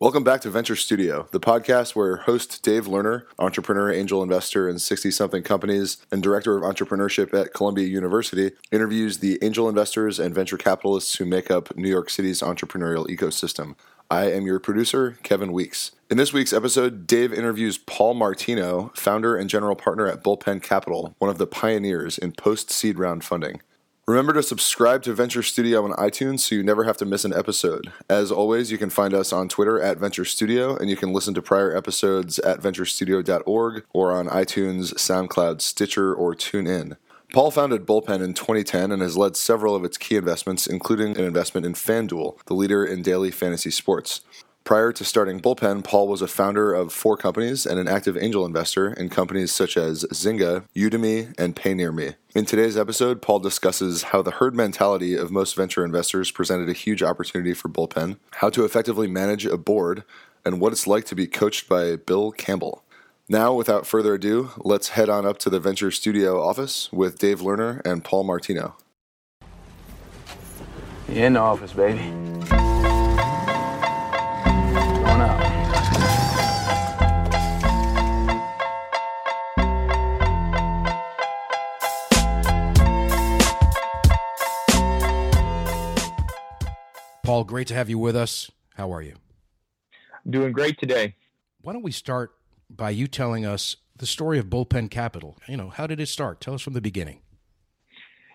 Welcome back to Venture Studio, the podcast where host Dave Lerner, entrepreneur, angel investor in 60 something companies, and director of entrepreneurship at Columbia University, interviews the angel investors and venture capitalists who make up New York City's entrepreneurial ecosystem. I am your producer, Kevin Weeks. In this week's episode, Dave interviews Paul Martino, founder and general partner at Bullpen Capital, one of the pioneers in post seed round funding. Remember to subscribe to Venture Studio on iTunes so you never have to miss an episode. As always, you can find us on Twitter at Venture Studio, and you can listen to prior episodes at venturestudio.org or on iTunes, SoundCloud, Stitcher, or TuneIn. Paul founded Bullpen in 2010 and has led several of its key investments, including an investment in FanDuel, the leader in daily fantasy sports. Prior to starting Bullpen, Paul was a founder of four companies and an active angel investor in companies such as Zynga, Udemy, and PayNearMe. In today's episode, Paul discusses how the herd mentality of most venture investors presented a huge opportunity for Bullpen, how to effectively manage a board, and what it's like to be coached by Bill Campbell. Now, without further ado, let's head on up to the Venture Studio office with Dave Lerner and Paul Martino. In the office, baby. Paul, great to have you with us. How are you? I'm Doing great today. Why don't we start by you telling us the story of Bullpen Capital? You know, how did it start? Tell us from the beginning.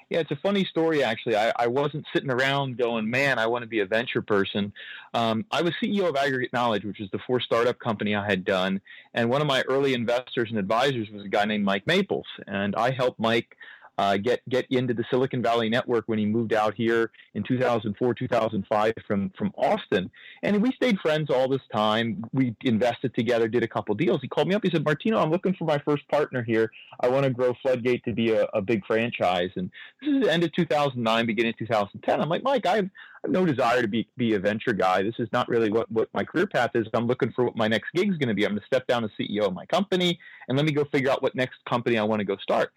Yeah, it's a funny story, actually. I, I wasn't sitting around going, man, I want to be a venture person. Um, I was CEO of Aggregate Knowledge, which is the four startup company I had done. And one of my early investors and advisors was a guy named Mike Maples. And I helped Mike uh, get get into the Silicon Valley network when he moved out here in 2004, 2005 from from Austin, and we stayed friends all this time. We invested together, did a couple deals. He called me up. He said, "Martino, I'm looking for my first partner here. I want to grow Floodgate to be a, a big franchise." And this is the end of 2009, beginning of 2010. I'm like, Mike, I have, I have no desire to be be a venture guy. This is not really what what my career path is. I'm looking for what my next gig is going to be. I'm going to step down as CEO of my company, and let me go figure out what next company I want to go start.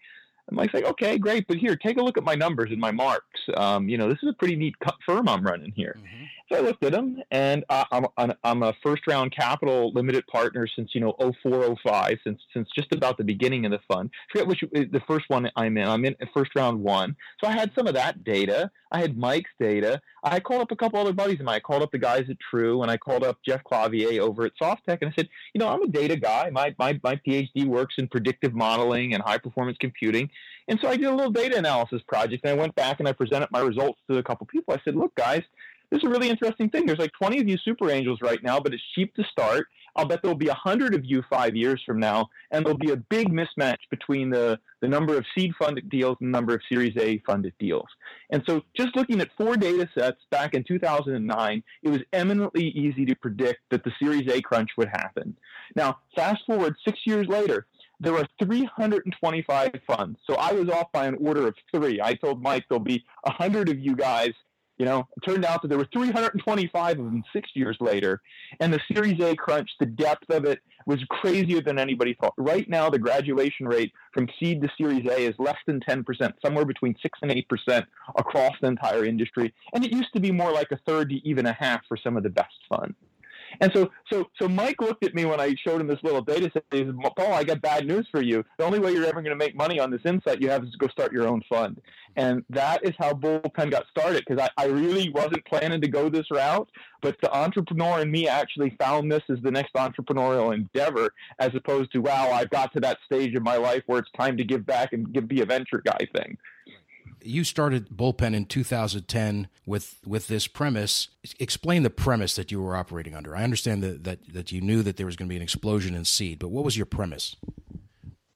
And Mike's like, okay, great, but here, take a look at my numbers and my marks. Um, you know, this is a pretty neat firm I'm running here. Mm-hmm. So I looked at them, and uh, I'm, I'm a first round capital limited partner since you know 0405, since since just about the beginning of the fund. I forget which uh, the first one I'm in. I'm in first round one, so I had some of that data. I had Mike's data. I called up a couple other buddies of mine. I called up the guys at True, and I called up Jeff Clavier over at Softtech, and I said, you know, I'm a data guy. My my my PhD works in predictive modeling and high performance computing. And so I did a little data analysis project, and I went back and I presented my results to a couple people. I said, look, guys, this is a really interesting thing. There's like 20 of you super angels right now, but it's cheap to start. I'll bet there'll be 100 of you five years from now, and there'll be a big mismatch between the, the number of seed funded deals and the number of Series A funded deals. And so, just looking at four data sets back in 2009, it was eminently easy to predict that the Series A crunch would happen. Now, fast forward six years later, there are 325 funds. So I was off by an order of three. I told Mike there'll be 100 of you guys. You know, it turned out that there were 325 of them six years later. And the Series A crunch, the depth of it was crazier than anybody thought. Right now, the graduation rate from seed to Series A is less than 10%, somewhere between 6 and 8% across the entire industry. And it used to be more like a third to even a half for some of the best funds. And so, so, so Mike looked at me when I showed him this little data set. He said, "Paul, I got bad news for you. The only way you're ever going to make money on this insight you have is to go start your own fund." And that is how Bullpen got started. Because I, I really wasn't planning to go this route, but the entrepreneur in me actually found this as the next entrepreneurial endeavor, as opposed to, "Wow, I've got to that stage of my life where it's time to give back and give, be a venture guy thing." You started bullpen in 2010 with with this premise. Explain the premise that you were operating under. I understand that that, that you knew that there was going to be an explosion in seed but what was your premise?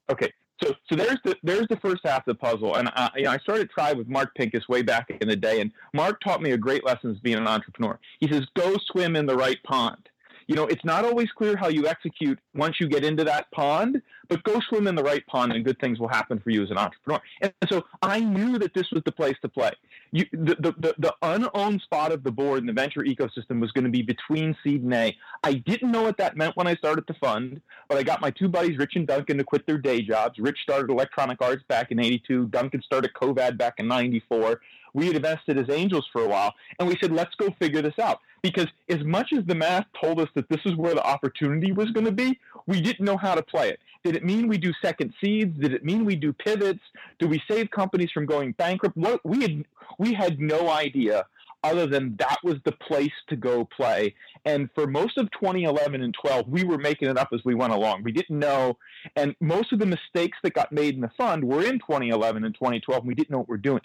Okay so so there's the there's the first half of the puzzle and I, you know, I started Tribe with mark pincus way back in the day and mark taught me a great lesson as being an entrepreneur. He says go swim in the right pond. You know, it's not always clear how you execute once you get into that pond, but go swim in the right pond and good things will happen for you as an entrepreneur. And so I knew that this was the place to play. You, the, the, the, the unowned spot of the board in the venture ecosystem was going to be between seed and A. I didn't know what that meant when I started the fund, but I got my two buddies, Rich and Duncan, to quit their day jobs. Rich started Electronic Arts back in 82. Duncan started Covad back in 94 we had invested as angels for a while, and we said, let's go figure this out. Because as much as the math told us that this is where the opportunity was going to be, we didn't know how to play it. Did it mean we do second seeds? Did it mean we do pivots? Do we save companies from going bankrupt? What we had we had no idea other than that was the place to go play. And for most of 2011 and 12, we were making it up as we went along. We didn't know, and most of the mistakes that got made in the fund were in 2011 and 2012. And we didn't know what we we're doing.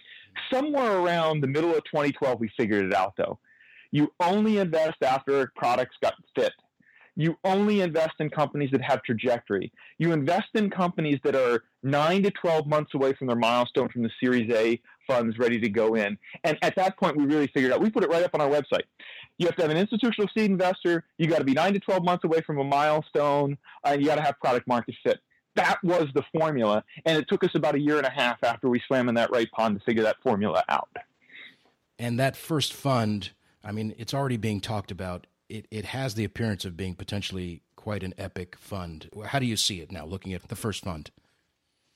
Somewhere around the middle of 2012, we figured it out though. You only invest after products got fit. You only invest in companies that have trajectory. You invest in companies that are nine to 12 months away from their milestone from the Series A funds ready to go in. And at that point, we really figured out, we put it right up on our website. You have to have an institutional seed investor. You got to be nine to 12 months away from a milestone, and you got to have product market fit. That was the formula. And it took us about a year and a half after we swam in that right pond to figure that formula out. And that first fund, I mean, it's already being talked about it, it has the appearance of being potentially quite an epic fund. How do you see it now, looking at the first fund?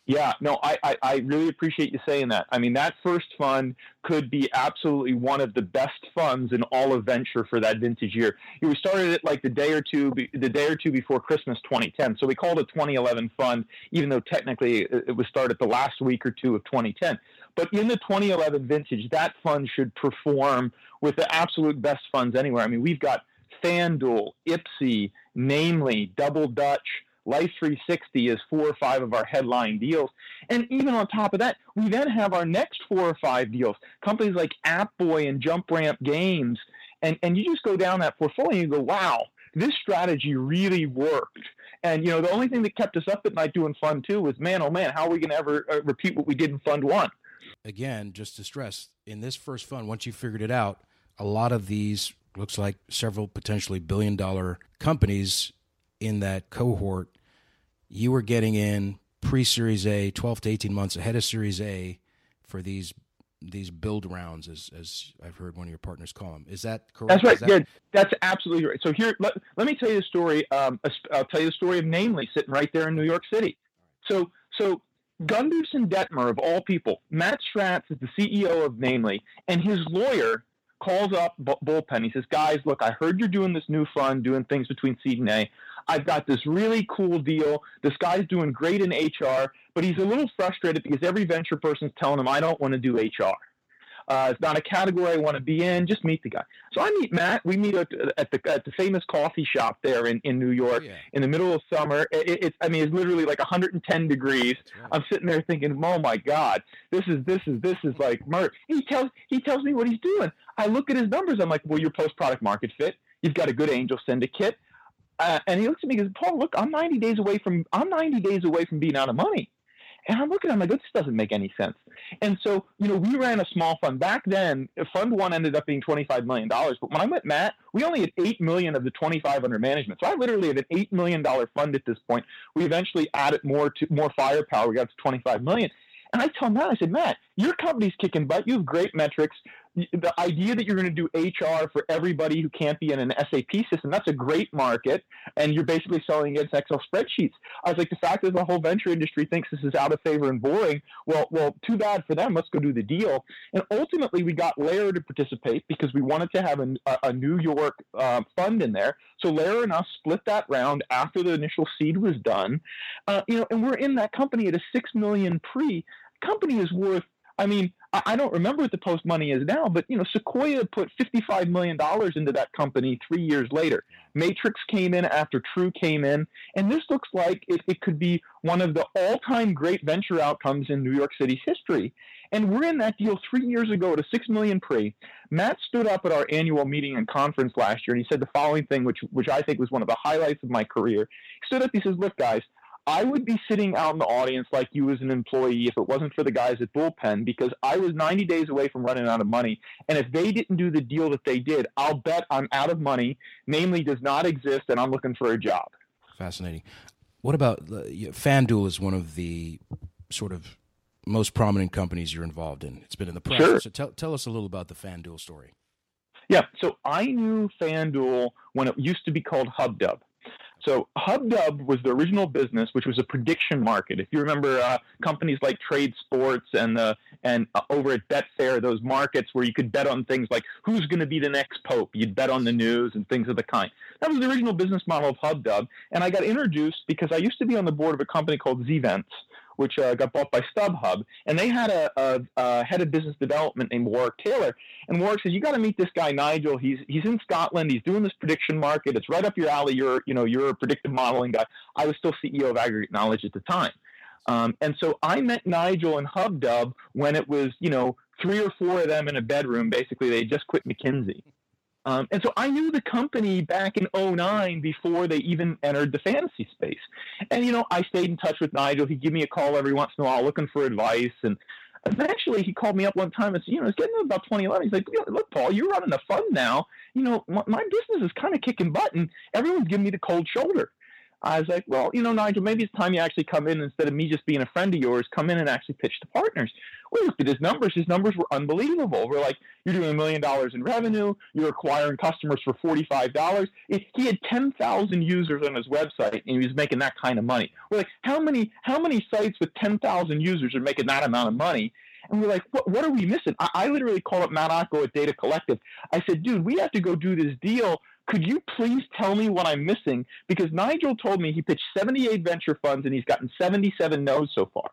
Yeah, no, I, I, I, really appreciate you saying that. I mean, that first fund could be absolutely one of the best funds in all of venture for that vintage year. We started it like the day or two, the day or two before Christmas 2010. So we called it 2011 fund, even though technically it was started the last week or two of 2010. But in the 2011 vintage, that fund should perform with the absolute best funds anywhere. I mean, we've got FanDuel, Ipsy, namely Double Dutch, Life 360 is four or five of our headline deals. And even on top of that, we then have our next four or five deals. Companies like AppBoy and Jump Ramp Games. And, and you just go down that portfolio and you go, wow, this strategy really worked. And, you know, the only thing that kept us up at night doing Fund 2 was, man, oh man, how are we going to ever uh, repeat what we did in Fund 1? Again, just to stress, in this first fund, once you figured it out, a lot of these looks like several potentially billion dollar companies in that cohort. You were getting in pre Series A, 12 to 18 months ahead of Series A for these these build rounds, as as I've heard one of your partners call them. Is that correct? That's right. That... Yeah, that's absolutely right. So here, let, let me tell you the story. Um, I'll tell you the story of Namely sitting right there in New York City. So so Gunderson Dettmer of all people, Matt Straz is the CEO of Namely, and his lawyer calls up bullpen. He says, "Guys, look, I heard you're doing this new fund, doing things between seed and A. I've got this really cool deal. This guy's doing great in HR, but he's a little frustrated because every venture person's telling him I don't want to do HR." Uh, it's not a category I want to be in. Just meet the guy. So I meet Matt. We meet at, at the at the famous coffee shop there in, in New York yeah. in the middle of summer. It, it's I mean it's literally like 110 degrees. Right. I'm sitting there thinking, oh my god, this is this is this is like murder. He tells he tells me what he's doing. I look at his numbers. I'm like, well, you're post product market fit. You've got a good angel syndicate. Uh, and he looks at me and goes, Paul, look, I'm 90 days away from I'm 90 days away from being out of money. And I'm looking him like, this doesn't make any sense. And so, you know, we ran a small fund. Back then, fund one ended up being $25 million. But when I met Matt, we only had 8 million of the 25 under management. So I literally had an $8 million fund at this point. We eventually added more to more firepower. We got to 25 million. And I told Matt, I said, Matt, your company's kicking butt. You have great metrics the idea that you're going to do HR for everybody who can't be in an SAP system, that's a great market. And you're basically selling against Excel spreadsheets. I was like, the fact that the whole venture industry thinks this is out of favor and boring, well, well, too bad for them. Let's go do the deal. And ultimately, we got Lerer to participate because we wanted to have a, a New York uh, fund in there. So Lerer and us split that round after the initial seed was done. Uh, you know, and we're in that company at a six million pre. Company is worth I mean, I don't remember what the post money is now, but you know, Sequoia put $55 million into that company three years later. Matrix came in after True came in, and this looks like it, it could be one of the all-time great venture outcomes in New York City's history. And we're in that deal three years ago at a six million pre. Matt stood up at our annual meeting and conference last year, and he said the following thing, which which I think was one of the highlights of my career. He stood up, he says, "Look, guys." I would be sitting out in the audience like you as an employee if it wasn't for the guys at Bullpen because I was 90 days away from running out of money. And if they didn't do the deal that they did, I'll bet I'm out of money, namely does not exist, and I'm looking for a job. Fascinating. What about uh, FanDuel is one of the sort of most prominent companies you're involved in. It's been in the press. Sure. So tell, tell us a little about the FanDuel story. Yeah. So I knew FanDuel when it used to be called HubDub. So HubDub was the original business, which was a prediction market. If you remember uh, companies like Trade Sports and the and uh, over at Betfair, those markets where you could bet on things like who's going to be the next pope. You'd bet on the news and things of the kind. That was the original business model of HubDub, and I got introduced because I used to be on the board of a company called Zevents which uh, got bought by StubHub, and they had a, a, a, head of business development named Warwick Taylor. And Warwick says, "You got to meet this guy Nigel. He's he's in Scotland. He's doing this prediction market. It's right up your alley. You're you know you're a predictive modeling guy. I was still CEO of Aggregate Knowledge at the time." Um, and so I met Nigel and HubDub when it was, you know, three or four of them in a bedroom. Basically, they just quit McKinsey. Um, and so I knew the company back in 09 before they even entered the fantasy space. And, you know, I stayed in touch with Nigel. He'd give me a call every once in a while looking for advice. And eventually he called me up one time and said, you know, it's getting about 2011. He's like, look, Paul, you're running a fund now. You know, my, my business is kind of kicking butt and everyone's giving me the cold shoulder. I was like, well, you know, Nigel, maybe it's time you actually come in instead of me just being a friend of yours, come in and actually pitch to partners. We looked at his numbers. His numbers were unbelievable. We're like, you're doing a million dollars in revenue. You're acquiring customers for $45. he had 10,000 users on his website and he was making that kind of money. We're like, how many, how many sites with 10,000 users are making that amount of money? And we're like, what, what are we missing? I, I literally called up Matt Ocko at Data Collective. I said, dude, we have to go do this deal could you please tell me what I'm missing? Because Nigel told me he pitched 78 venture funds and he's gotten 77 no's so far.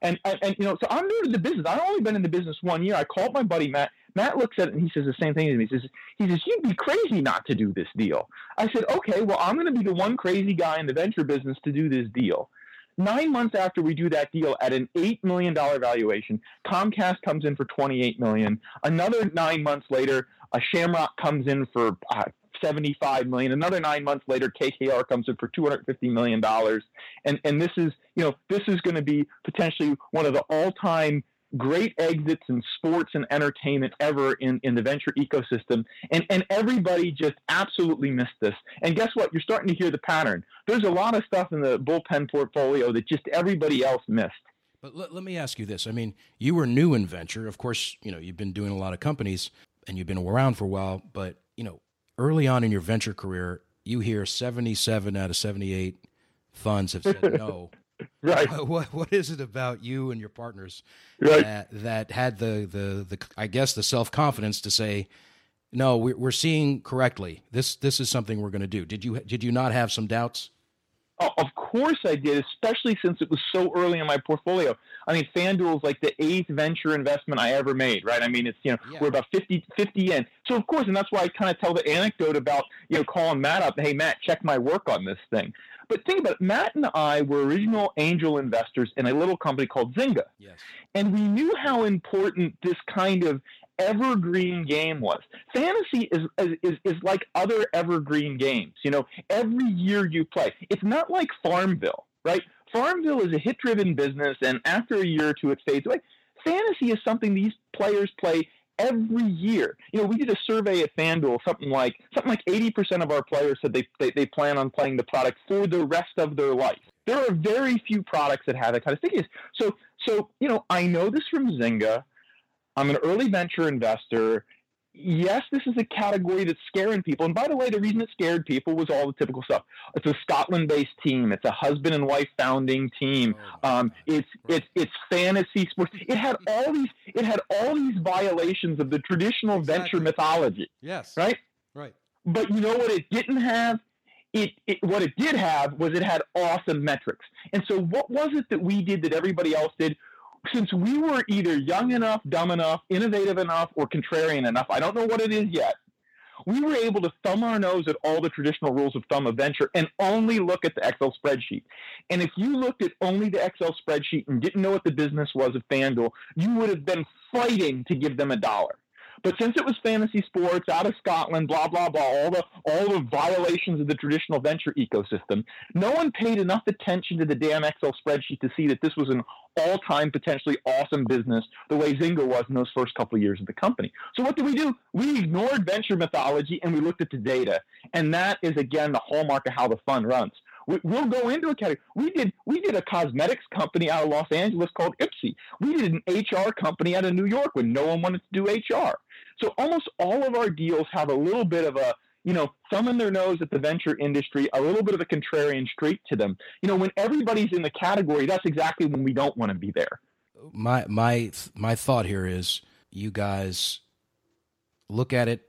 And, and, and, you know, so I'm new to the business. I've only been in the business one year. I called my buddy Matt. Matt looks at it and he says the same thing to me. He says, he says, you'd be crazy not to do this deal. I said, okay, well, I'm going to be the one crazy guy in the venture business to do this deal. Nine months after we do that deal at an $8 million valuation, Comcast comes in for 28 million. Another nine months later, a Shamrock comes in for uh, 75 million. Another nine months later, KKR comes in for 250 million dollars, and and this is you know this is going to be potentially one of the all-time great exits in sports and entertainment ever in, in the venture ecosystem. And, and everybody just absolutely missed this. And guess what? You're starting to hear the pattern. There's a lot of stuff in the bullpen portfolio that just everybody else missed. But let, let me ask you this. I mean, you were new in venture. Of course, you know, you've been doing a lot of companies and you've been around for a while, but, you know, early on in your venture career, you hear 77 out of 78 funds have said no. right. What, what is it about you and your partners right. that, that had the, the, the, I guess, the self confidence to say, no, we're, we're seeing correctly. This, this is something we're going to do. Did you, did you not have some doubts? Of course I did, especially since it was so early in my portfolio. I mean, FanDuel is like the eighth venture investment I ever made, right? I mean, it's, you know, yeah. we're about 50, 50 in. So, of course, and that's why I kind of tell the anecdote about, you know, calling Matt up, hey, Matt, check my work on this thing. But think about it. Matt and I were original angel investors in a little company called Zynga. Yes. And we knew how important this kind of evergreen game was. Fantasy is, is, is like other evergreen games. You know, every year you play. It's not like Farmville, right? Farmville is a hit driven business, and after a year or two, it fades away. Fantasy is something these players play every year. You know, we did a survey at FanDuel, something like something like 80% of our players said they, they, they plan on playing the product for the rest of their life. There are very few products that have that kind of stickiness. So, so you know, I know this from Zynga. I'm an early venture investor. Yes, this is a category that's scaring people. And by the way, the reason it scared people was all the typical stuff. It's a Scotland-based team. It's a husband and wife founding team. Oh, um, it's it's it's fantasy sports. It had all these it had all these violations of the traditional exactly. venture mythology. Yes. Right. Right. But you know what it didn't have? It, it, what it did have was it had awesome metrics. And so what was it that we did that everybody else did? Since we were either young enough, dumb enough, innovative enough, or contrarian enough, I don't know what it is yet, we were able to thumb our nose at all the traditional rules of thumb of venture and only look at the Excel spreadsheet. And if you looked at only the Excel spreadsheet and didn't know what the business was of FanDuel, you would have been fighting to give them a dollar. But since it was fantasy sports out of Scotland, blah blah blah, all the all the violations of the traditional venture ecosystem, no one paid enough attention to the damn Excel spreadsheet to see that this was an all-time potentially awesome business the way Zynga was in those first couple of years of the company. So what did we do? We ignored venture mythology and we looked at the data, and that is again the hallmark of how the fund runs. We, will go into a category. We did we did a cosmetics company out of Los Angeles called Ipsy. We did an HR company out of New York when no one wanted to do HR. So almost all of our deals have a little bit of a you know, thumbing their nose at the venture industry, a little bit of a contrarian streak to them. You know, when everybody's in the category, that's exactly when we don't want to be there. My my my thought here is you guys look at it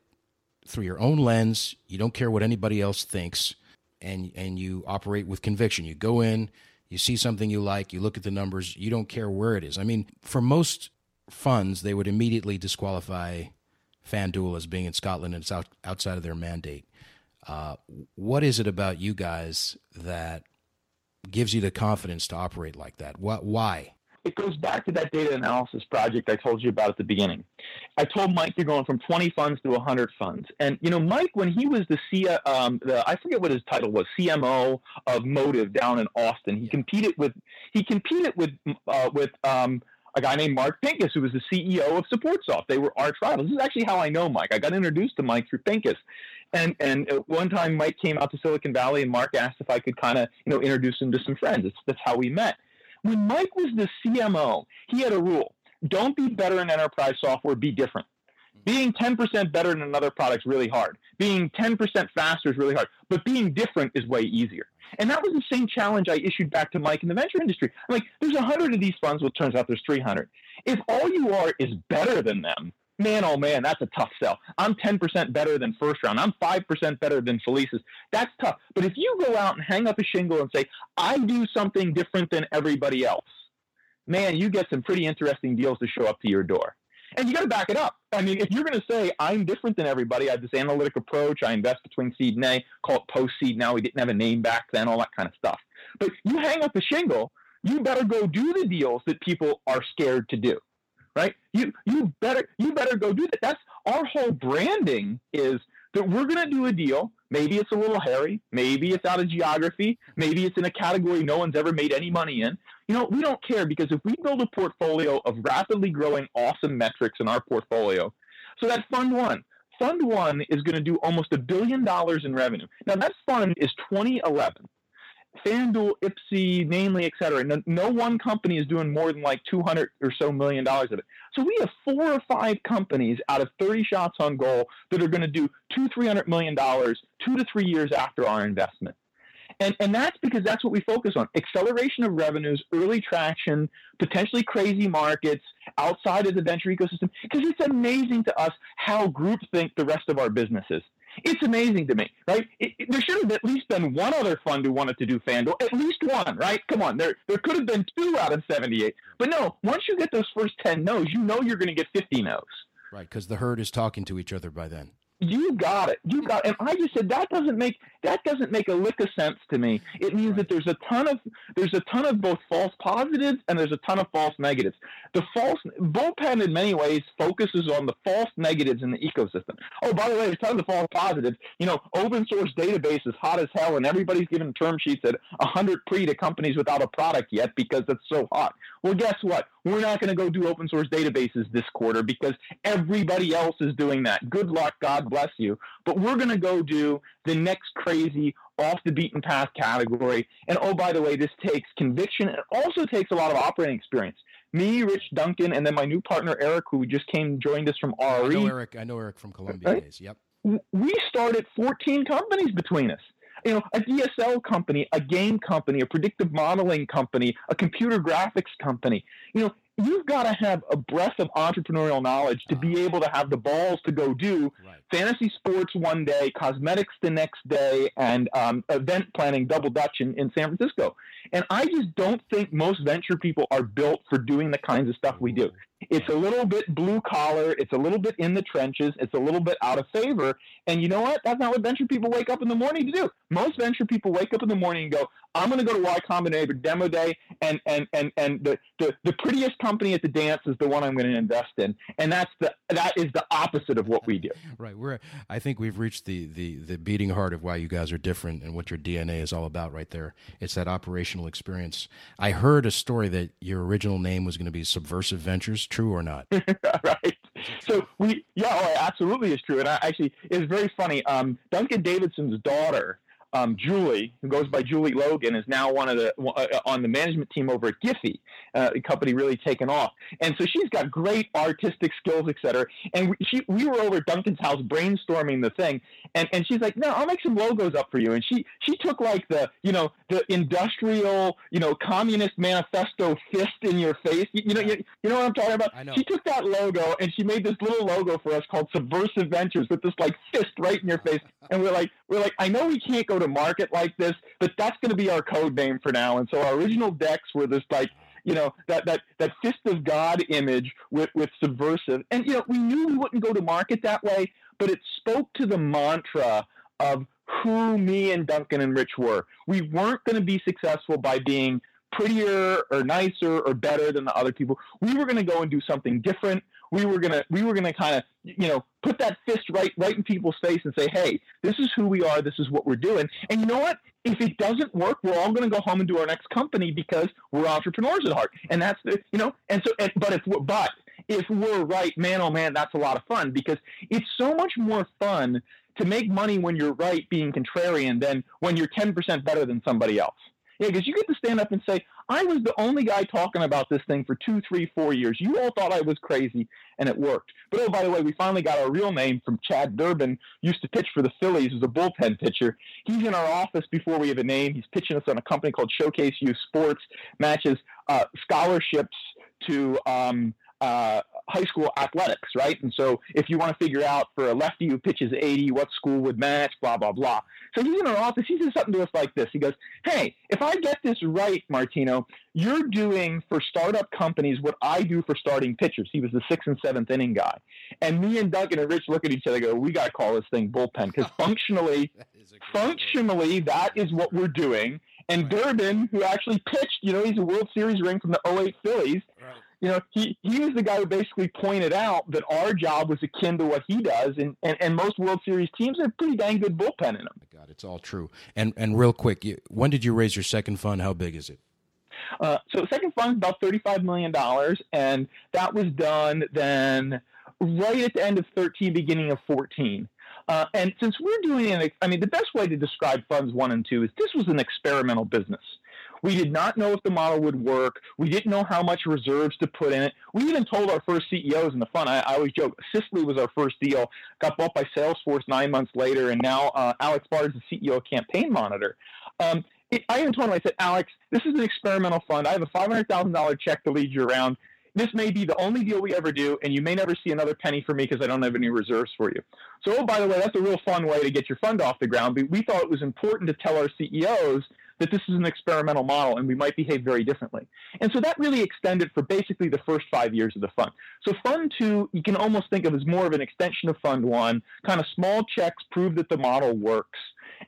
through your own lens. You don't care what anybody else thinks, and and you operate with conviction. You go in, you see something you like, you look at the numbers. You don't care where it is. I mean, for most funds, they would immediately disqualify FanDuel as being in Scotland and it's out, outside of their mandate. Uh, what is it about you guys that gives you the confidence to operate like that? What, why? It goes back to that data analysis project I told you about at the beginning. I told Mike you're going from 20 funds to 100 funds, and you know Mike when he was the C, um, the I forget what his title was, CMO of Motive down in Austin. He competed with he competed with uh, with um, a guy named Mark Pincus, who was the CEO of SupportSoft. They were arch rivals. This is actually how I know Mike. I got introduced to Mike through Pincus. And and one time Mike came out to Silicon Valley and Mark asked if I could kind of, you know, introduce him to some friends. That's, that's how we met. When Mike was the CMO, he had a rule. Don't be better in enterprise software, be different. Mm-hmm. Being 10% better than another product is really hard. Being 10% faster is really hard. But being different is way easier. And that was the same challenge I issued back to Mike in the venture industry. I'm like, there's 100 of these funds. Well, it turns out there's 300. If all you are is better than them, man, oh man, that's a tough sell. I'm 10% better than first round. I'm 5% better than Felicis. That's tough. But if you go out and hang up a shingle and say, I do something different than everybody else, man, you get some pretty interesting deals to show up to your door and you got to back it up. I mean, if you're going to say I'm different than everybody, I have this analytic approach. I invest between seed and A, call it post seed. Now we didn't have a name back then, all that kind of stuff. But you hang up a shingle, you better go do the deals that people are scared to do, right? You you better you better go do that. That's our whole branding is that we're to do a deal. Maybe it's a little hairy. Maybe it's out of geography. Maybe it's in a category no one's ever made any money in. You know, we don't care because if we build a portfolio of rapidly growing awesome metrics in our portfolio, so that fund one, fund one is going to do almost a billion dollars in revenue. Now that fund is 2011. FanDuel, Ipsy, Namely, et cetera. No, no, one company is doing more than like 200 or so million dollars of it. So we have four or five companies out of 30 shots on goal that are going to do two, 300 million dollars two to three years after our investment. And, and that's because that's what we focus on acceleration of revenues, early traction, potentially crazy markets outside of the venture ecosystem. Because it's amazing to us how groups think the rest of our businesses. It's amazing to me, right? It, it, there should have at least been one other fund who wanted to do FanDuel, at least one, right? Come on, there there could have been two out of 78. But no, once you get those first 10 no's, you know you're going to get 50 no's. Right, because the herd is talking to each other by then. You got it. You got it. And I just said that doesn't make that doesn't make a lick of sense to me. It means that there's a ton of there's a ton of both false positives and there's a ton of false negatives. The false bullpen in many ways focuses on the false negatives in the ecosystem. Oh, by the way, there's tons of false positives. You know, open source database is hot as hell, and everybody's giving term sheets at 100 pre to companies without a product yet because it's so hot. Well, guess what? We're not going to go do open source databases this quarter because everybody else is doing that. Good luck, God bless you. But we're going to go do the next crazy off the beaten path category. And oh, by the way, this takes conviction. It also takes a lot of operating experience. Me, Rich Duncan, and then my new partner Eric, who just came joined us from RRE. I know Eric. I know Eric from Columbia right? days. Yep. We started 14 companies between us you know, a DSL company, a game company, a predictive modeling company, a computer graphics company. You know, you've got to have a breadth of entrepreneurial knowledge to be able to have the balls to go do right. fantasy sports one day, cosmetics the next day, and um, event planning double dutch in, in San Francisco. And I just don't think most venture people are built for doing the kinds of stuff we do. It's a little bit blue collar. It's a little bit in the trenches. It's a little bit out of favor. And you know what? That's not what venture people wake up in the morning to do. Most venture people wake up in the morning and go, I'm going to go to Y Combinator demo day, and and and and the, the the prettiest company at the dance is the one I'm going to invest in, and that's the that is the opposite of what we do. Right. We're I think we've reached the the the beating heart of why you guys are different and what your DNA is all about right there. It's that operational experience. I heard a story that your original name was going to be Subversive Ventures. True or not? right. So we yeah, oh, absolutely is true. And I, actually, it's very funny. Um, Duncan Davidson's daughter um, Julie, who goes by Julie Logan, is now one of the uh, on the management team over at Giphy, uh, a company really taken off. And so she's got great artistic skills, et cetera. And we, she, we were over at Duncan's house brainstorming the thing, and, and she's like, "No, I'll make some logos up for you." And she she took like the you know the industrial you know communist manifesto fist in your face. You, you know you, you know what I'm talking about? I know. She took that logo and she made this little logo for us called Subversive Ventures with this like fist right in your face. And we're like, we're like, I know we can't go to market like this, but that's going to be our code name for now. And so our original decks were this like, you know, that that that fist of God image with with subversive. And you know, we knew we wouldn't go to market that way, but it spoke to the mantra of who me and Duncan and Rich were. We weren't going to be successful by being prettier or nicer or better than the other people. We were going to go and do something different. We were to we were to kind of you know put that fist right right in people's face and say, "Hey, this is who we are. This is what we're doing." And you know what? If it doesn't work, we're all to go home and do our next company because we're entrepreneurs at heart. And that's the you know. And so, and, but if we're, but if we're right, man, oh man, that's a lot of fun because it's so much more fun to make money when you're right, being contrarian, than when you're 10% better than somebody else. Yeah, because you get to stand up and say, I was the only guy talking about this thing for two, three, four years. You all thought I was crazy, and it worked. But oh, by the way, we finally got our real name from Chad Durbin, used to pitch for the Phillies as a bullpen pitcher. He's in our office before we have a name. He's pitching us on a company called Showcase Youth Sports, matches uh, scholarships to um, uh, high school athletics, right? And so if you want to figure out for a lefty who pitches 80, what school would match, blah, blah, blah. So he's in our office. He says something to us like this. He goes, Hey, if I get this right, Martino, you're doing for startup companies what I do for starting pitchers. He was the sixth and seventh inning guy. And me and Duncan and Rich look at each other and go, We got to call this thing bullpen because functionally, functionally, that is what we're doing. And Durbin, who actually pitched, you know, he's a World Series ring from the 08 Phillies. Right. You know, he, he was the guy who basically pointed out that our job was akin to what he does, and, and, and most World Series teams have pretty dang good bullpen in them. God, it's all true. And and real quick, you, when did you raise your second fund? How big is it? Uh, so second fund is about $35 million, and that was done then right at the end of 13, beginning of 14. Uh, and since we're doing it, I mean, the best way to describe funds one and two is this was an experimental business. We did not know if the model would work. We didn't know how much reserves to put in it. We even told our first CEOs in the fund. I, I always joke, Assistly was our first deal, got bought by Salesforce nine months later, and now uh, Alex Bard is the CEO of Campaign Monitor. Um, it, I even told him, I said, Alex, this is an experimental fund. I have a $500,000 check to lead you around this may be the only deal we ever do, and you may never see another penny from me because I don't have any reserves for you. So, oh, by the way, that's a real fun way to get your fund off the ground. But we thought it was important to tell our CEOs that this is an experimental model and we might behave very differently. And so that really extended for basically the first five years of the fund. So fund two, you can almost think of as more of an extension of fund one, kind of small checks prove that the model works.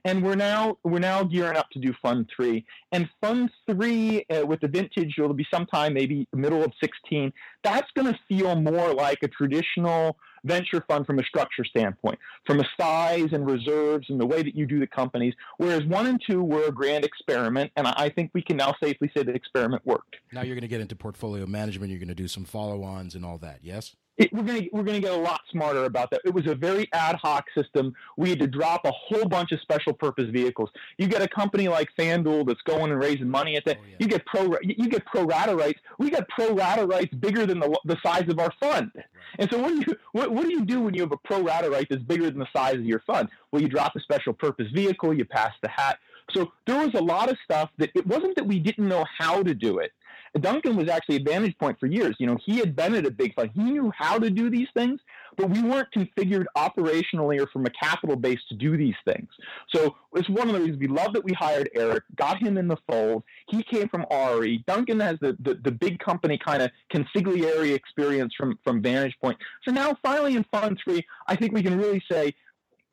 And we're now we're now gearing up to do Fund Three, and Fund Three uh, with the vintage it'll be sometime maybe middle of 16. That's going to feel more like a traditional venture fund from a structure standpoint, from a size and reserves and the way that you do the companies. Whereas one and two were a grand experiment, and I think we can now safely say the experiment worked. Now you're going to get into portfolio management. You're going to do some follow-ons and all that. Yes. It, we're going to we're to get a lot smarter about that. It was a very ad hoc system. We had to drop a whole bunch of special purpose vehicles. You get a company like FanDuel that's going and raising money at that. Oh, yeah. You get pro you get pro rata rights. We got pro rata rights bigger than the the size of our fund. Right. And so what do you what, what do you do when you have a pro rata right that's bigger than the size of your fund? Well, you drop a special purpose vehicle. You pass the hat. So there was a lot of stuff that it wasn't that we didn't know how to do it. Duncan was actually a vantage point for years. You know, he had been at a big fund. He knew how to do these things, but we weren't configured operationally or from a capital base to do these things. So it's one of the reasons we love that we hired Eric, got him in the fold. He came from RRE. Duncan has the, the, the big company kind of consigliere experience from, from Vantage Point. So now finally in Fund 3, I think we can really say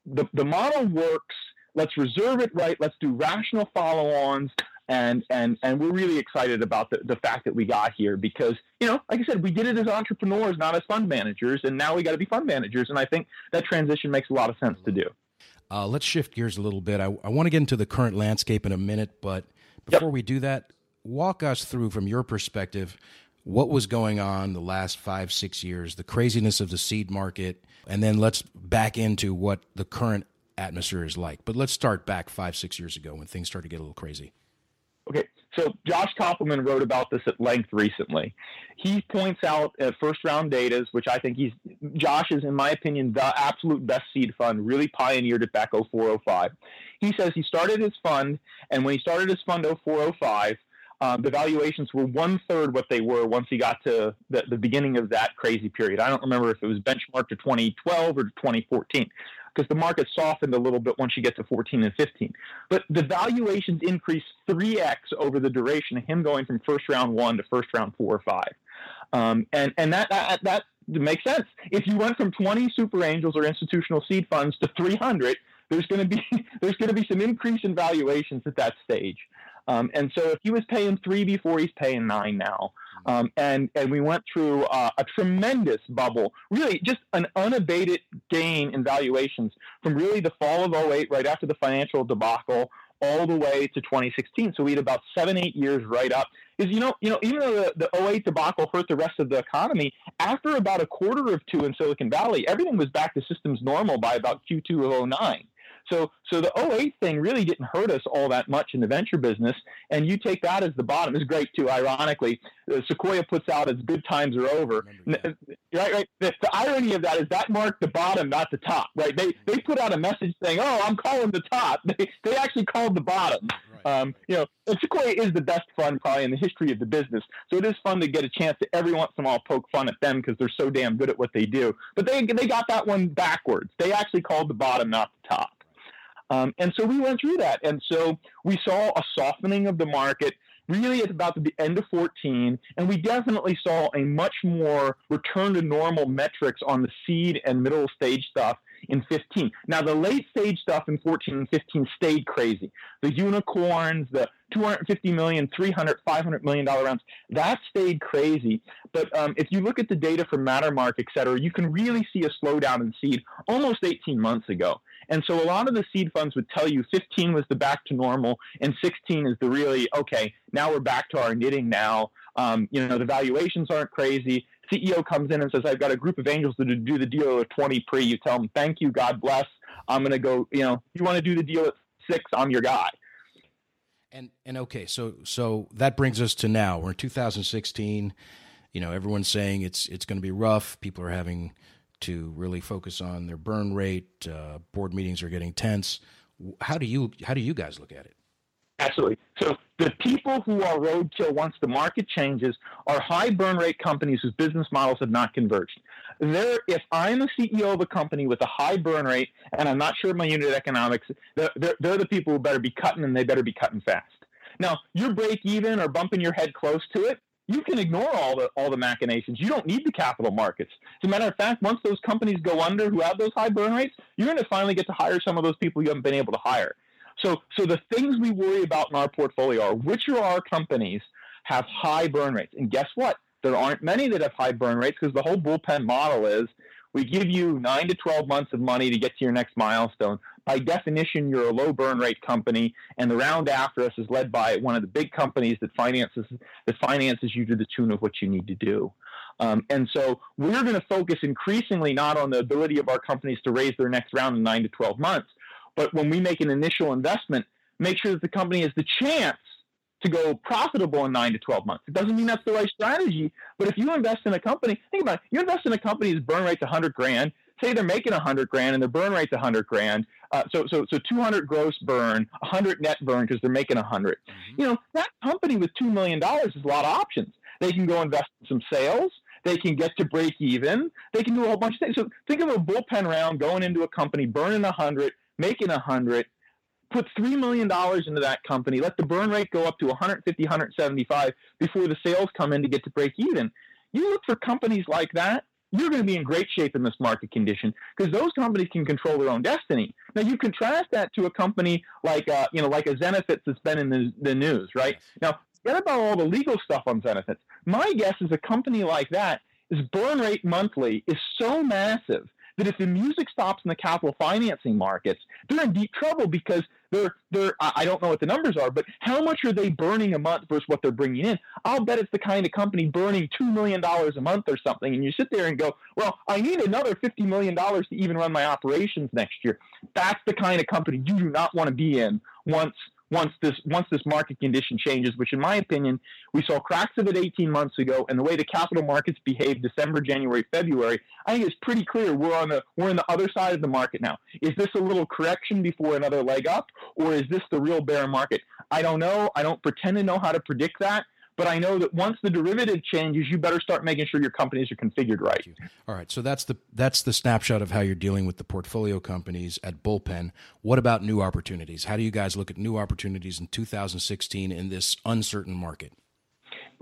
the, the model works. Let's reserve it right. Let's do rational follow-ons and and and we're really excited about the, the fact that we got here because you know like i said we did it as entrepreneurs not as fund managers and now we got to be fund managers and i think that transition makes a lot of sense to do uh, let's shift gears a little bit i, I want to get into the current landscape in a minute but before yep. we do that walk us through from your perspective what was going on the last five six years the craziness of the seed market and then let's back into what the current atmosphere is like. But let's start back five, six years ago when things started to get a little crazy. So Josh Kopelman wrote about this at length recently. He points out first round datas, which I think he's Josh is, in my opinion, the absolute best seed fund. Really pioneered it back 0405. He says he started his fund, and when he started his fund 0405, um, the valuations were one third what they were once he got to the, the beginning of that crazy period. I don't remember if it was benchmarked to 2012 or 2014 because the market softened a little bit once you get to 14 and 15. But the valuations increased 3x over the duration of him going from first round one to first round four or five. Um, and and that, that, that makes sense. If you went from 20 super angels or institutional seed funds to 300, there's going to be there's going to be some increase in valuations at that stage. Um, and so if he was paying three before, he's paying nine now. Um, and and we went through uh, a tremendous bubble, really just an unabated gain in valuations from really the fall of 08, right after the financial debacle, all the way to 2016. So we had about seven, eight years right up. Is you know, you know, even though the, the 08 debacle hurt the rest of the economy, after about a quarter of two in Silicon Valley, everything was back to systems normal by about Q2 of 09. So, so the 08 thing really didn't hurt us all that much in the venture business. And you take that as the bottom. is great too. Ironically, uh, Sequoia puts out as good times are over. Right, right. The, the, irony of that is that marked the bottom, not the top. Right. They they put out a message saying, "Oh, I'm calling the top." They they actually called the bottom. Um, you know, and Sequoia is the best fund probably in the history of the business. So it is fun to get a chance to every once in a while poke fun at them because they're so damn good at what they do. But they they got that one backwards. They actually called the bottom, not the top. Um, and so we went through that. And so we saw a softening of the market really at about the end of 14, and we definitely saw a much more return to normal metrics on the seed and middle stage stuff in 15. Now, the late stage stuff in 14 and 15 stayed crazy. The unicorns, the 250 million, 300, 500 million dollar rounds, that stayed crazy. But um, if you look at the data from Mattermark, et cetera, you can really see a slowdown in seed almost 18 months ago. And so a lot of the seed funds would tell you 15 was the back to normal and 16 is the really, okay, now we're back to our knitting now. Um, you know, the valuations aren't crazy. CEO comes in and says, I've got a group of angels to do the deal at 20 pre. You tell them, thank you, God bless. I'm going to go, you know, you want to do the deal at six, I'm your guy. And, and okay, so, so that brings us to now. We're in 2016. You know, everyone's saying it's, it's going to be rough. People are having, to really focus on their burn rate. Uh, board meetings are getting tense. How do you how do you guys look at it? Absolutely. So the people who are roadkill once the market changes are high burn rate companies whose business models have not converged. They're, if I'm a CEO of a company with a high burn rate and I'm not sure of my unit economics, they're, they're, they're the people who better be cutting and they better be cutting fast. Now, you're break even or bumping your head close to it you can ignore all the all the machinations. You don't need the capital markets. As a matter of fact, once those companies go under who have those high burn rates, you're going to finally get to hire some of those people you haven't been able to hire. So, so the things we worry about in our portfolio are which of our companies have high burn rates, and guess what? There aren't many that have high burn rates because the whole bullpen model is we give you nine to 12 months of money to get to your next milestone. By definition, you're a low burn rate company, and the round after us is led by one of the big companies that finances that finances you to the tune of what you need to do. Um, and so we're going to focus increasingly not on the ability of our companies to raise their next round in nine to 12 months, but when we make an initial investment, make sure that the company has the chance to go profitable in nine to 12 months. It doesn't mean that's the right strategy, but if you invest in a company, think about it, you invest in a company whose burn rate's 100 grand, say they're making 100 grand and their burn rate's 100 grand, uh, so, so, so 200 gross burn, 100 net burn because they're making 100. Mm-hmm. You know, that company with $2 million has a lot of options. They can go invest in some sales. They can get to break even. They can do a whole bunch of things. So think of a bullpen round going into a company, burning 100, making 100, put $3 million into that company, let the burn rate go up to 150, 175 before the sales come in to get to break even. You look for companies like that, you're going to be in great shape in this market condition because those companies can control their own destiny. Now you contrast that to a company like uh, you know like a Zenefits that's been in the, the news, right? Now forget about all the legal stuff on Zenefits. My guess is a company like that is burn rate monthly is so massive that if the music stops in the capital financing markets, they're in deep trouble because they're they're I don't know what the numbers are, but how much are they burning a month versus what they're bringing in? I'll bet it's the kind of company burning two million dollars a month or something, and you sit there and go, well, I need another fifty million dollars to even run my operations next year. That's the kind of company you do not want to be in once once this once this market condition changes, which in my opinion we saw cracks of it 18 months ago, and the way the capital markets behaved December, January, February, I think it's pretty clear we're on the we're on the other side of the market now. Is this a little correction before another leg up, or is this the real bear market? I don't know. I don't pretend to know how to predict that. But I know that once the derivative changes, you better start making sure your companies are configured right. All right. So that's the that's the snapshot of how you're dealing with the portfolio companies at Bullpen. What about new opportunities? How do you guys look at new opportunities in 2016 in this uncertain market?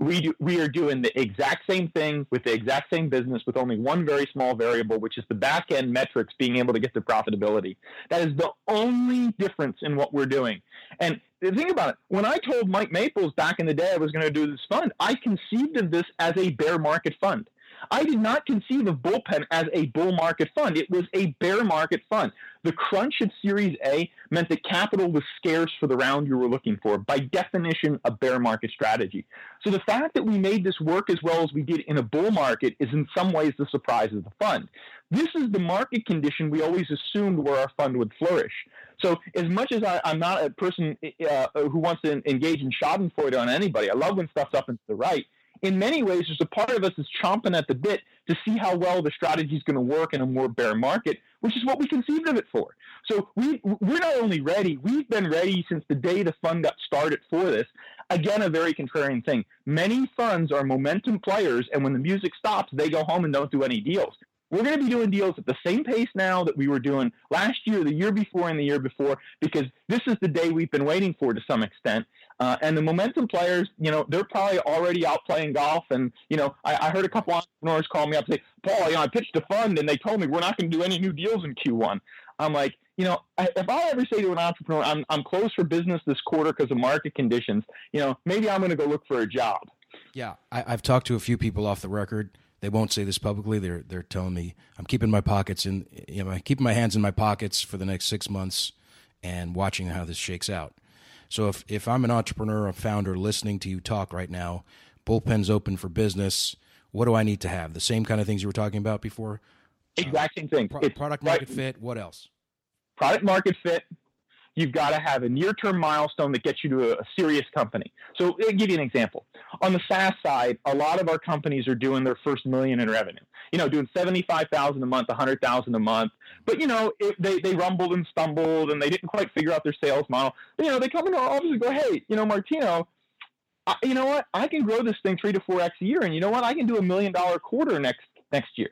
we do, we are doing the exact same thing with the exact same business with only one very small variable, which is the back end metrics being able to get to profitability. That is the only difference in what we're doing. And think about it. When I told Mike Maples back in the day I was going to do this fund, I conceived of this as a bear market fund. I did not conceive of Bullpen as a bull market fund. It was a bear market fund. The crunch at Series A meant that capital was scarce for the round you were looking for. By definition, a bear market strategy. So the fact that we made this work as well as we did in a bull market is in some ways the surprise of the fund. This is the market condition we always assumed where our fund would flourish. So as much as I, am not a person uh, who wants to engage in Schadenfreude on anybody, I love when stuff's up and to the right in many ways, there's a part of us that's chomping at the bit to see how well the strategy is going to work in a more bear market, which is what we conceived of it for. So we, we're not only ready, we've been ready since the day the fund got started for this. Again, a very contrarian thing. Many funds are momentum players, and when the music stops, they go home and don't do any deals. We're going to be doing deals at the same pace now that we were doing last year, the year before, and the year before, because this is the day we've been waiting for to some extent. Uh, and the momentum players, you know, they're probably already out playing golf. And, you know, I, I heard a couple entrepreneurs call me up and say, Paul, you know, I pitched a fund and they told me we're not going to do any new deals in Q1. I'm like, you know, if I ever say to an entrepreneur, I'm, I'm closed for business this quarter because of market conditions, you know, maybe I'm going to go look for a job. Yeah. I, I've talked to a few people off the record they won't say this publicly. They're they're telling me I'm keeping my pockets in, you know, I'm keeping my hands in my pockets for the next six months and watching how this shakes out. So if if I'm an entrepreneur, a founder, listening to you talk right now, bullpen's open for business. What do I need to have? The same kind of things you were talking about before. Exact same thing. Pro- product market right. fit. What else? Product market fit you've got to have a near-term milestone that gets you to a, serious company. So I'll give you an example. On the SaaS side, a lot of our companies are doing their first million in revenue. You know, doing seventy-five thousand a month, a hundred thousand a month. But you know, it, they they rumbled and stumbled, and they didn't quite figure out their sales model. But, you know, they come into our office and go, "Hey, you know, Martino." I, you know what? I can grow this thing three to four x a year, and you know what? I can do a million dollar quarter next next year.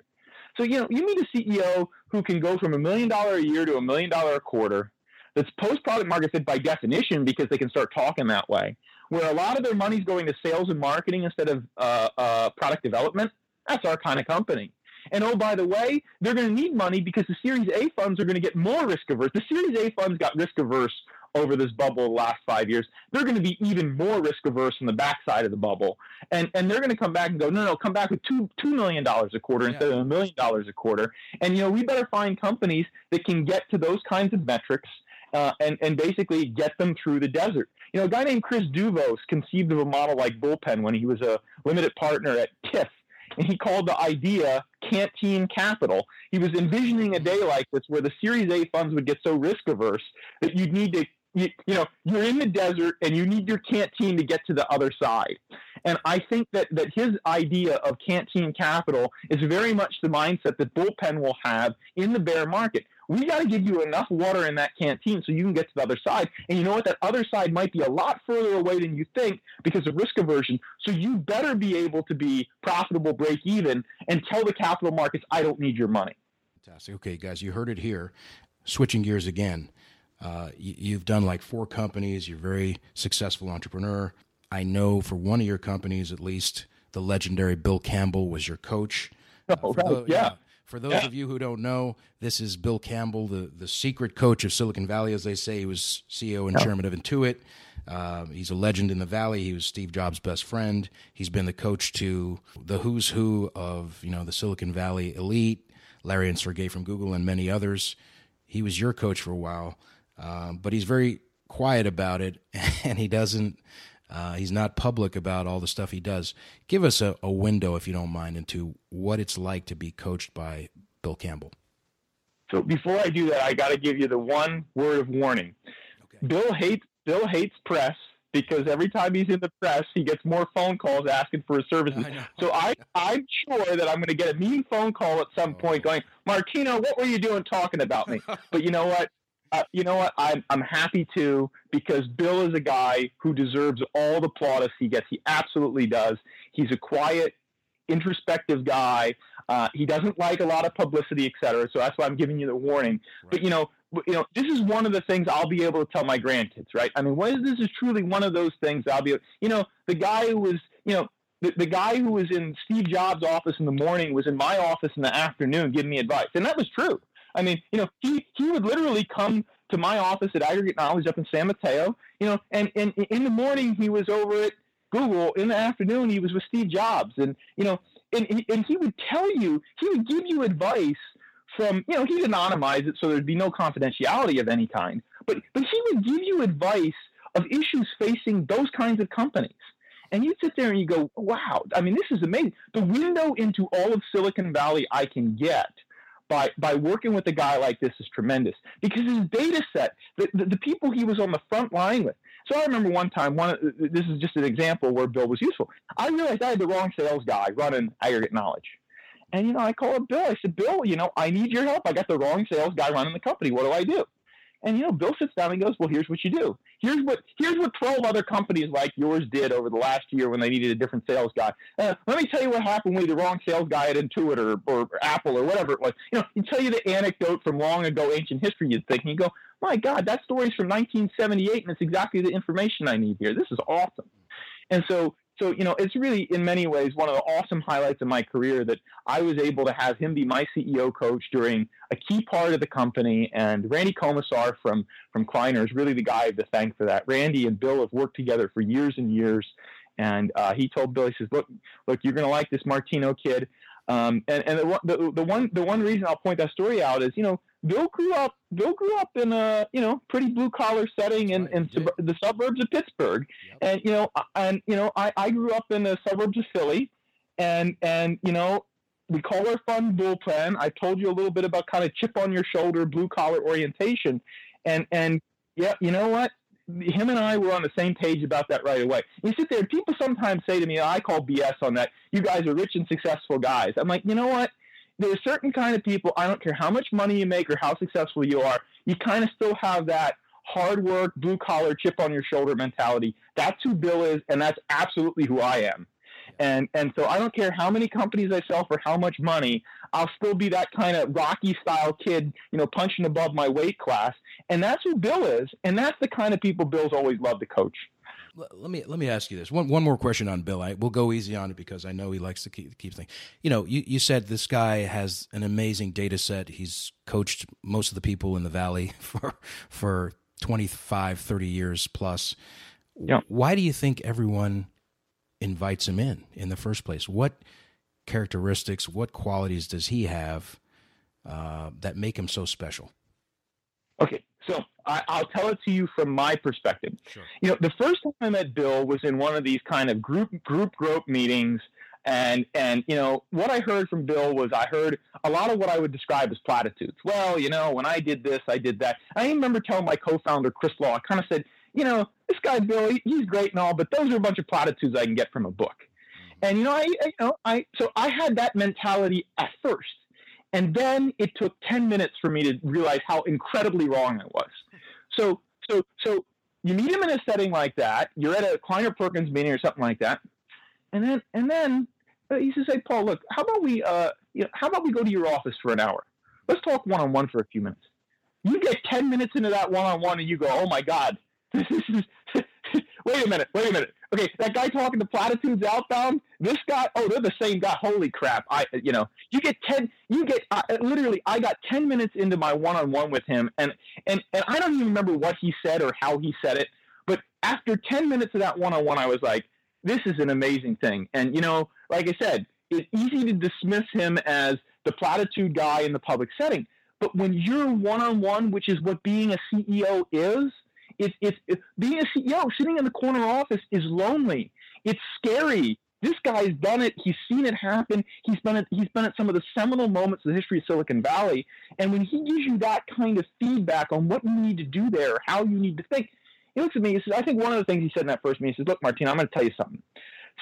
So you know, you need a CEO who can go from a million dollar a year to a million dollar a quarter, that's post product market fit by definition because they can start talking that way. Where a lot of their money's going to sales and marketing instead of uh, uh, product development, that's our kind of company. And oh, by the way, they're going to need money because the Series A funds are going to get more risk averse. The Series A funds got risk averse over this bubble the last five years. They're going to be even more risk averse on the backside of the bubble. And and they're going to come back and go, no, no, come back with two two million dollars a quarter yeah. instead of a million dollars a quarter. And you know, we better find companies that can get to those kinds of metrics uh, and, and basically get them through the desert. You know, a guy named Chris Douvos conceived of a model like Bullpen when he was a limited partner at TIFF, and he called the idea canteen capital. He was envisioning a day like this where the Series A funds would get so risk averse that you'd need to you, you, know you're in the desert and you need your canteen to get to the other side and i think that that his idea of canteen capital is very much the mindset that bullpen will have in the bear market we got to give you enough water in that canteen so you can get to the other side. And you know what? That other side might be a lot further away than you think because of risk aversion. So you better be able to be profitable, break even, and tell the capital markets, I don't need your money. Fantastic. Okay, guys, you heard it here. Switching gears again. Uh, you, have done like four companies. You're a very successful entrepreneur. I know for one of your companies, at least, the legendary Bill Campbell was your coach. Oh, right. the, yeah. yeah. For those yeah. of you who don't know, this is Bill Campbell, the, the secret coach of Silicon Valley, as they say. He was CEO and chairman of Intuit. Uh, he's a legend in the Valley. He was Steve Jobs' best friend. He's been the coach to the who's who of you know the Silicon Valley elite. Larry and Sergey from Google, and many others. He was your coach for a while, um, but he's very quiet about it, and he doesn't. Uh, he's not public about all the stuff he does. Give us a, a window, if you don't mind, into what it's like to be coached by Bill Campbell. So before I do that, I got to give you the one word of warning. Okay. Bill hates Bill hates press because every time he's in the press, he gets more phone calls asking for his services. I so I, I'm sure that I'm going to get a mean phone call at some oh. point going, Martino, what were you doing talking about me? but you know what? Uh, you know what? I'm, I'm happy to because Bill is a guy who deserves all the plaudits he gets. He absolutely does. He's a quiet, introspective guy. Uh, he doesn't like a lot of publicity, et cetera. So that's why I'm giving you the warning. Right. But you know, you know, this is one of the things I'll be able to tell my grandkids, right? I mean, what, this is truly one of those things I'll be, you know, the guy who was, you know, the, the guy who was in Steve Jobs' office in the morning was in my office in the afternoon giving me advice, and that was true. I mean, you know, he he would literally come to my office at Aggregate Knowledge up in San Mateo, you know, and, and in the morning he was over at Google. In the afternoon he was with Steve Jobs, and you know, and and he would tell you, he would give you advice from, you know, he'd anonymize it so there'd be no confidentiality of any kind, but but he would give you advice of issues facing those kinds of companies. And you'd sit there and you go, wow, I mean, this is amazing. The window into all of Silicon Valley I can get by, by working with a guy like this is tremendous because his data set, the, the, the, people he was on the front line with. So I remember one time, one this is just an example where Bill was useful. I realized I had the wrong sales guy running aggregate knowledge. And, you know, I called Bill. I said, Bill, you know, I need your help. I got the wrong sales guy running the company. What do I do? And you know, Bill sits down and goes, "Well, here's what you do. Here's what here's what 12 other companies like yours did over the last year when they needed a different sales guy. Uh, let me tell you what happened when the wrong sales guy at Intuit or, or, or Apple or whatever it was. You know, he tell you the anecdote from long ago ancient history. You'd think, and you go, "My God, that story's from 1978, and it's exactly the information I need here. This is awesome." And so so you know it's really in many ways one of the awesome highlights of my career that I was able to have him be my CEO coach during a key part of the company. And Randy Komisar from from Kleiner is really the guy to thank for that. Randy and Bill have worked together for years and years. And uh, he told Bill he says look look you're going to like this Martino kid. Um, and and the, the, the one the one reason I'll point that story out is you know Bill grew up. Bill grew up in a you know pretty blue collar setting in, in sub- the suburbs of Pittsburgh, yep. and you know and you know I, I grew up in the suburbs of Philly, and and you know we call our fund bullpen. I told you a little bit about kind of chip on your shoulder, blue collar orientation, and and yeah, you know what? Him and I were on the same page about that right away. You sit there, people sometimes say to me, oh, "I call BS on that. You guys are rich and successful guys." I'm like, you know what? There are certain kind of people, I don't care how much money you make or how successful you are, you kind of still have that hard work, blue collar, chip on your shoulder mentality. That's who Bill is, and that's absolutely who I am. And and so I don't care how many companies I sell for how much money, I'll still be that kind of Rocky style kid, you know, punching above my weight class. And that's who Bill is, and that's the kind of people Bill's always loved to coach let me let me ask you this one one more question on Bill. I we'll go easy on it because I know he likes to keep keep things. You know, you, you said this guy has an amazing data set. He's coached most of the people in the valley for for 25, 30 years plus. Yeah. Why do you think everyone invites him in in the first place? What characteristics, what qualities does he have uh, that make him so special? Okay, so I, will tell it to you from my perspective. Sure. You know, the first time I met Bill was in one of these kind of group group group meetings, and and you know what I heard from Bill was I heard a lot of what I would describe as platitudes. Well, you know, when I did this, I did that. I remember telling my co-founder Chris Law, I kind of said, you know, this guy Bill, he's great and all, but those are a bunch of platitudes I can get from a book. Mm-hmm. And you know, I, I you know I so I had that mentality at first. And then it took 10 minutes for me to realize how incredibly wrong I was. So, so, so you meet him in a setting like that. You're at a Kleiner Perkins meeting or something like that, and then, and then uh, he says, "Hey, Paul, look, how about we, uh, you know, how about we go to your office for an hour? Let's talk one on one for a few minutes." You get 10 minutes into that one on one, and you go, "Oh my God, this is wait a minute, wait a minute. Okay, that guy talking to platitudes outbound, this guy, oh, they're the same guy. Holy crap. I, you know, you get 10, you get, uh, literally, I got 10 minutes into my one-on-one with him and, and, and I don't even remember what he said or how he said it. But after 10 minutes of that one-on-one, I was like, this is an amazing thing. And, you know, like I said, it's easy to dismiss him as the platitude guy in the public setting. But when you're one on one, which is what being a CEO is, it's, it's being a CEO, sitting in the corner office is lonely. It's scary. This guy's done it. He's seen it happen. He's been at he's been at some of the seminal moments of the history of Silicon Valley. And when he gives you that kind of feedback on what you need to do there, how you need to think, he looks at me. He says, "I think one of the things he said in that first meeting, he says, look, Martin, I'm going to tell you something.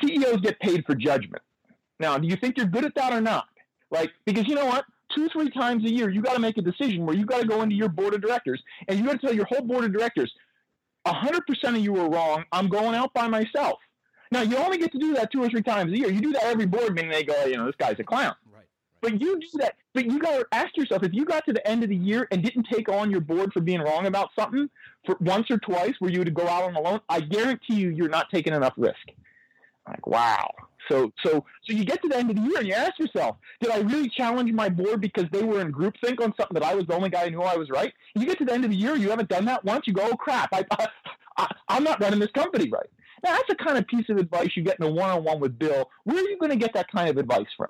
CEOs get paid for judgment. Now, do you think you're good at that or not? Like, because you know what? Two, three times a year, you got to make a decision where you got to go into your board of directors and you got to tell your whole board of directors, 100% of you were wrong. I'm going out by myself. Now, you only get to do that two or three times a year. You do that every board meeting, they go, oh, you know, this guy's a clown. Right. But you do that. But you got to ask yourself if you got to the end of the year and didn't take on your board for being wrong about something for once or twice, where you would go out on a loan, I guarantee you, you're not taking enough risk. Like, wow. So, so, so you get to the end of the year and you ask yourself, did I really challenge my board because they were in groupthink on something that I was the only guy who knew I was right? You get to the end of the year, you haven't done that once. You go, oh crap, I, I, I'm not running this company right. Now, that's the kind of piece of advice you get in a one-on-one with Bill. Where are you going to get that kind of advice from?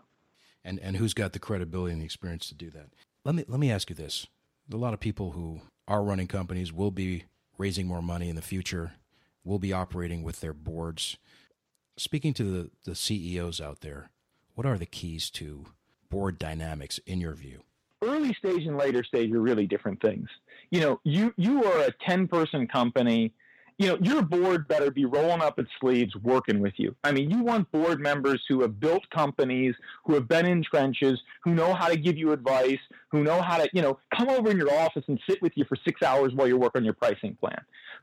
And and who's got the credibility and the experience to do that? Let me let me ask you this: a lot of people who are running companies will be raising more money in the future, will be operating with their boards Speaking to the, the CEOs out there, what are the keys to board dynamics in your view? Early stage and later stage are really different things. You know, you you are a 10 person company you know, your board better be rolling up its sleeves working with you. I mean, you want board members who have built companies, who have been in trenches, who know how to give you advice, who know how to, you know, come over in your office and sit with you for six hours while you work on your pricing plan.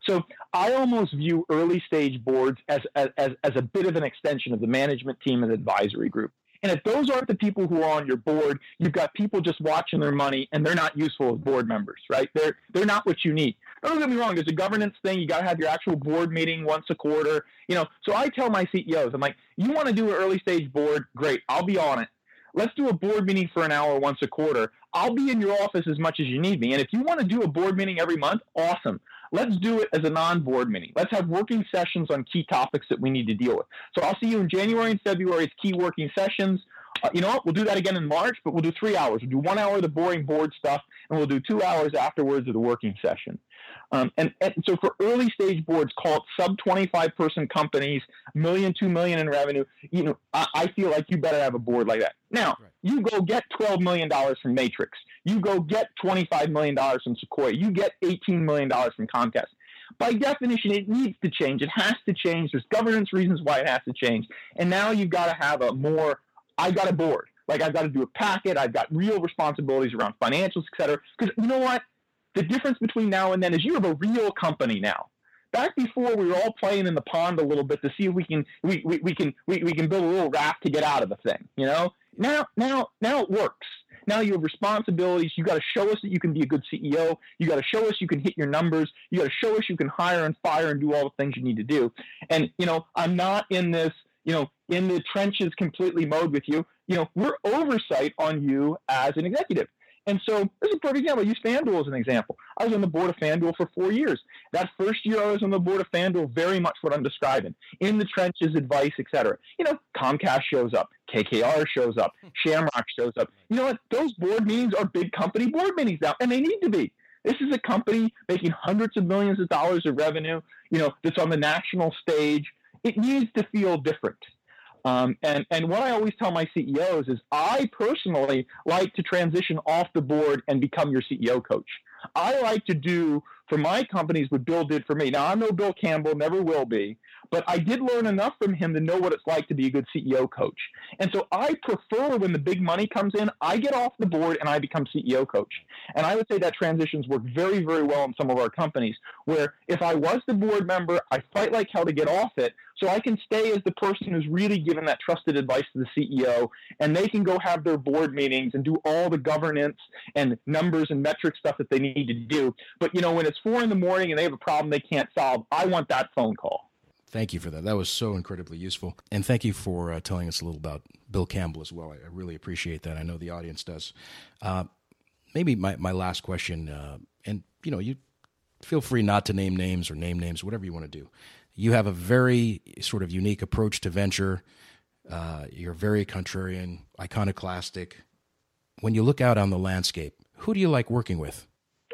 So I almost view early stage boards as, as, as a bit of an extension of the management team and advisory group. And if those aren't the people who are on your board, you've got people just watching their money and they're not useful as board members, right? They're, they're not what you need. Don't get me wrong, there's a governance thing. You got to have your actual board meeting once a quarter. You know, so I tell my CEOs, I'm like, you want to do an early stage board? Great, I'll be on it. Let's do a board meeting for an hour once a quarter. I'll be in your office as much as you need me. And if you want to do a board meeting every month, awesome. Let's do it as a non-board meeting. Let's have working sessions on key topics that we need to deal with. So I'll see you in January and February. It's key working sessions. Uh, you know what? We'll do that again in March, but we'll do three hours. We'll do one hour of the boring board stuff, and we'll do two hours afterwards of the working session. Um, and, and, so for early stage boards, call it sub 25 person companies, million, two million in revenue, you know, I, I feel like you better have a board like that. Now, right. you go get $12 million from Matrix. You go get $25 million from Sequoia. You get $18 million from Comcast. By definition, it needs to change. It has to change. There's governance reasons why it has to change. And now you've got to have a more, I got a board. Like I've got to do a packet. I've got real responsibilities around financials, et cetera. Because you know what? The difference between now and then is you have a real company now. Back before we were all playing in the pond a little bit to see if we can we, we, we can we, we can build a little raft to get out of the thing, you know? Now now now it works. Now you have responsibilities. You got to show us that you can be a good CEO. You got to show us you can hit your numbers. You got to show us you can hire and fire and do all the things you need to do. And you know, I'm not in this, you know, in the trenches completely mode with you. You know, we're oversight on you as an executive. And so this is a perfect example. I use FanDuel as an example. I was on the board of FanDuel for four years. That first year I was on the board of FanDuel, very much what I'm describing. In the trenches, advice, etc. You know, Comcast shows up, KKR shows up, hmm. Shamrock shows up. You know what? Those board meetings are big company board meetings now, and they need to be. This is a company making hundreds of millions of dollars of revenue, you know, that's on the national stage. It needs to feel different. Um, and, and what I always tell my CEOs is I personally like to transition off the board and become your CEO coach. I like to do for my companies what Bill did for me. Now, I'm no Bill Campbell, never will be, but I did learn enough from him to know what it's like to be a good CEO coach. And so I prefer when the big money comes in, I get off the board and I become CEO coach. And I would say that transitions work very, very well in some of our companies where if I was the board member, I fight like hell to get off it so I can stay as the person who's really given that trusted advice to the CEO and they can go have their board meetings and do all the governance and numbers and metric stuff that they need to do. But you know, when it's four in the morning and they have a problem they can't solve, I want that phone call. Thank you for that. That was so incredibly useful. And thank you for uh, telling us a little about Bill Campbell as well. I, I really appreciate that. I know the audience does. Uh, maybe my, my last question, uh, and you know, you feel free not to name names or name names, whatever you want to do. You have a very sort of unique approach to venture. Uh, you're very contrarian, iconoclastic, When you look out on the landscape, who do you like working with?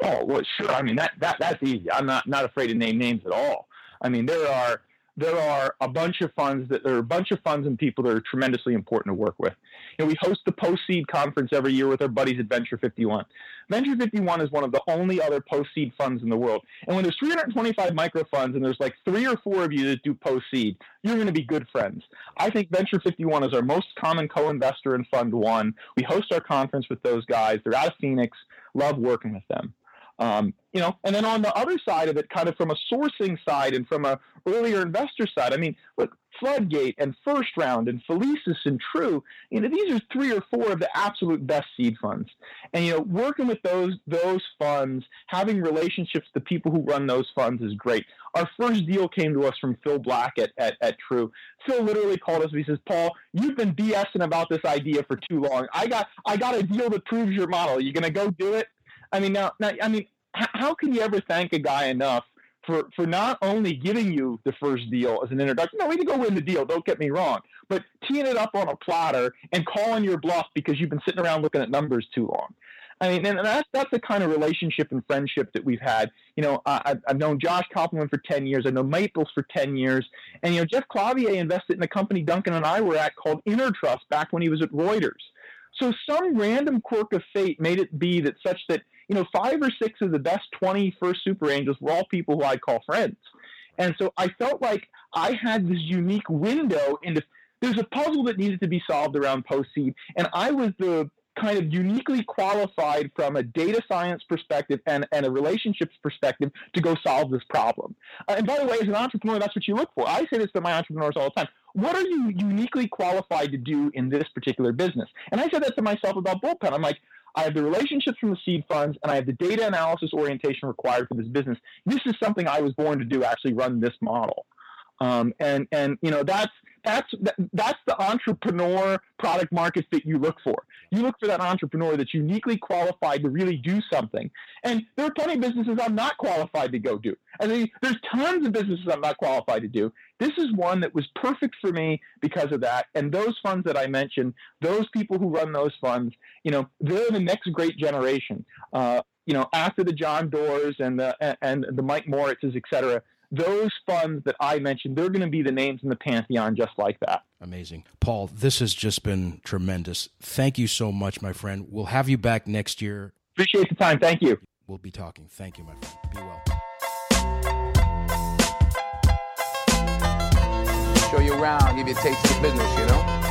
Oh well, sure. I mean that that that's easy. I'm not not afraid to name names at all. I mean there are there are a bunch of funds that there are a bunch of funds and people that are tremendously important to work with. Know, we host the post seed conference every year with our buddies at Venture 51. Venture 51 is one of the only other post seed funds in the world. And when there's 325 micro funds and there's like three or four of you that do post seed, you're going to be good friends. I think Venture 51 is our most common co-investor in Fund One. We host our conference with those guys. They're out of Phoenix. Love working with them. Um, you know, and then on the other side of it, kind of from a sourcing side and from a earlier investor side, I mean, look, Floodgate and First Round and Felicis and True, you know, these are three or four of the absolute best seed funds. And you know, working with those those funds, having relationships with the people who run those funds is great. Our first deal came to us from Phil Black at, at, at True. Phil literally called us and he says, Paul, you've been BSing about this idea for too long. I got I got a deal that proves your model. Are you gonna go do it? I mean, now, now I mean, how can you ever thank a guy enough for, for not only giving you the first deal as an introduction? No, we can go win the deal. Don't get me wrong, but teeing it up on a platter and calling your bluff because you've been sitting around looking at numbers too long. I mean, and that's that's the kind of relationship and friendship that we've had. You know, I, have known Josh Kopelman for ten years. I know Maples for ten years, and you know, Jeff Clavier invested in a company Duncan and I were at called Intertrust back when he was at Reuters. So some random quirk of fate made it be that such that you know, five or six of the best 20 first super angels were all people who I'd call friends. And so I felt like I had this unique window into there's a puzzle that needed to be solved around post seed, and I was the kind of uniquely qualified from a data science perspective and, and a relationships perspective to go solve this problem. Uh, and by the way, as an entrepreneur, that's what you look for. I say this to my entrepreneurs all the time. What are you uniquely qualified to do in this particular business? And I said that to myself about Bullpen. I'm like, I have the relationships from the seed funds, and I have the data analysis orientation required for this business. This is something I was born to do. Actually, run this model, um, and and you know that's that's that's the entrepreneur product market fit you look for. You look for that entrepreneur that's uniquely qualified to really do something. And there are plenty of businesses I'm not qualified to go do. I mean, there's tons of businesses I'm not qualified to do. This is one that was perfect for me because of that. And those funds that I mentioned, those people who run those funds, you know, they're the next great generation. Uh, you know, after the John Doerrs and the and the Mike Moritzes, et cetera, those funds that I mentioned, they're going to be the names in the pantheon just like that. Amazing. Paul, this has just been tremendous. Thank you so much, my friend. We'll have you back next year. Appreciate the time. Thank you. We'll be talking. Thank you, my friend. Be well. Show you around, give you a taste of business, you know?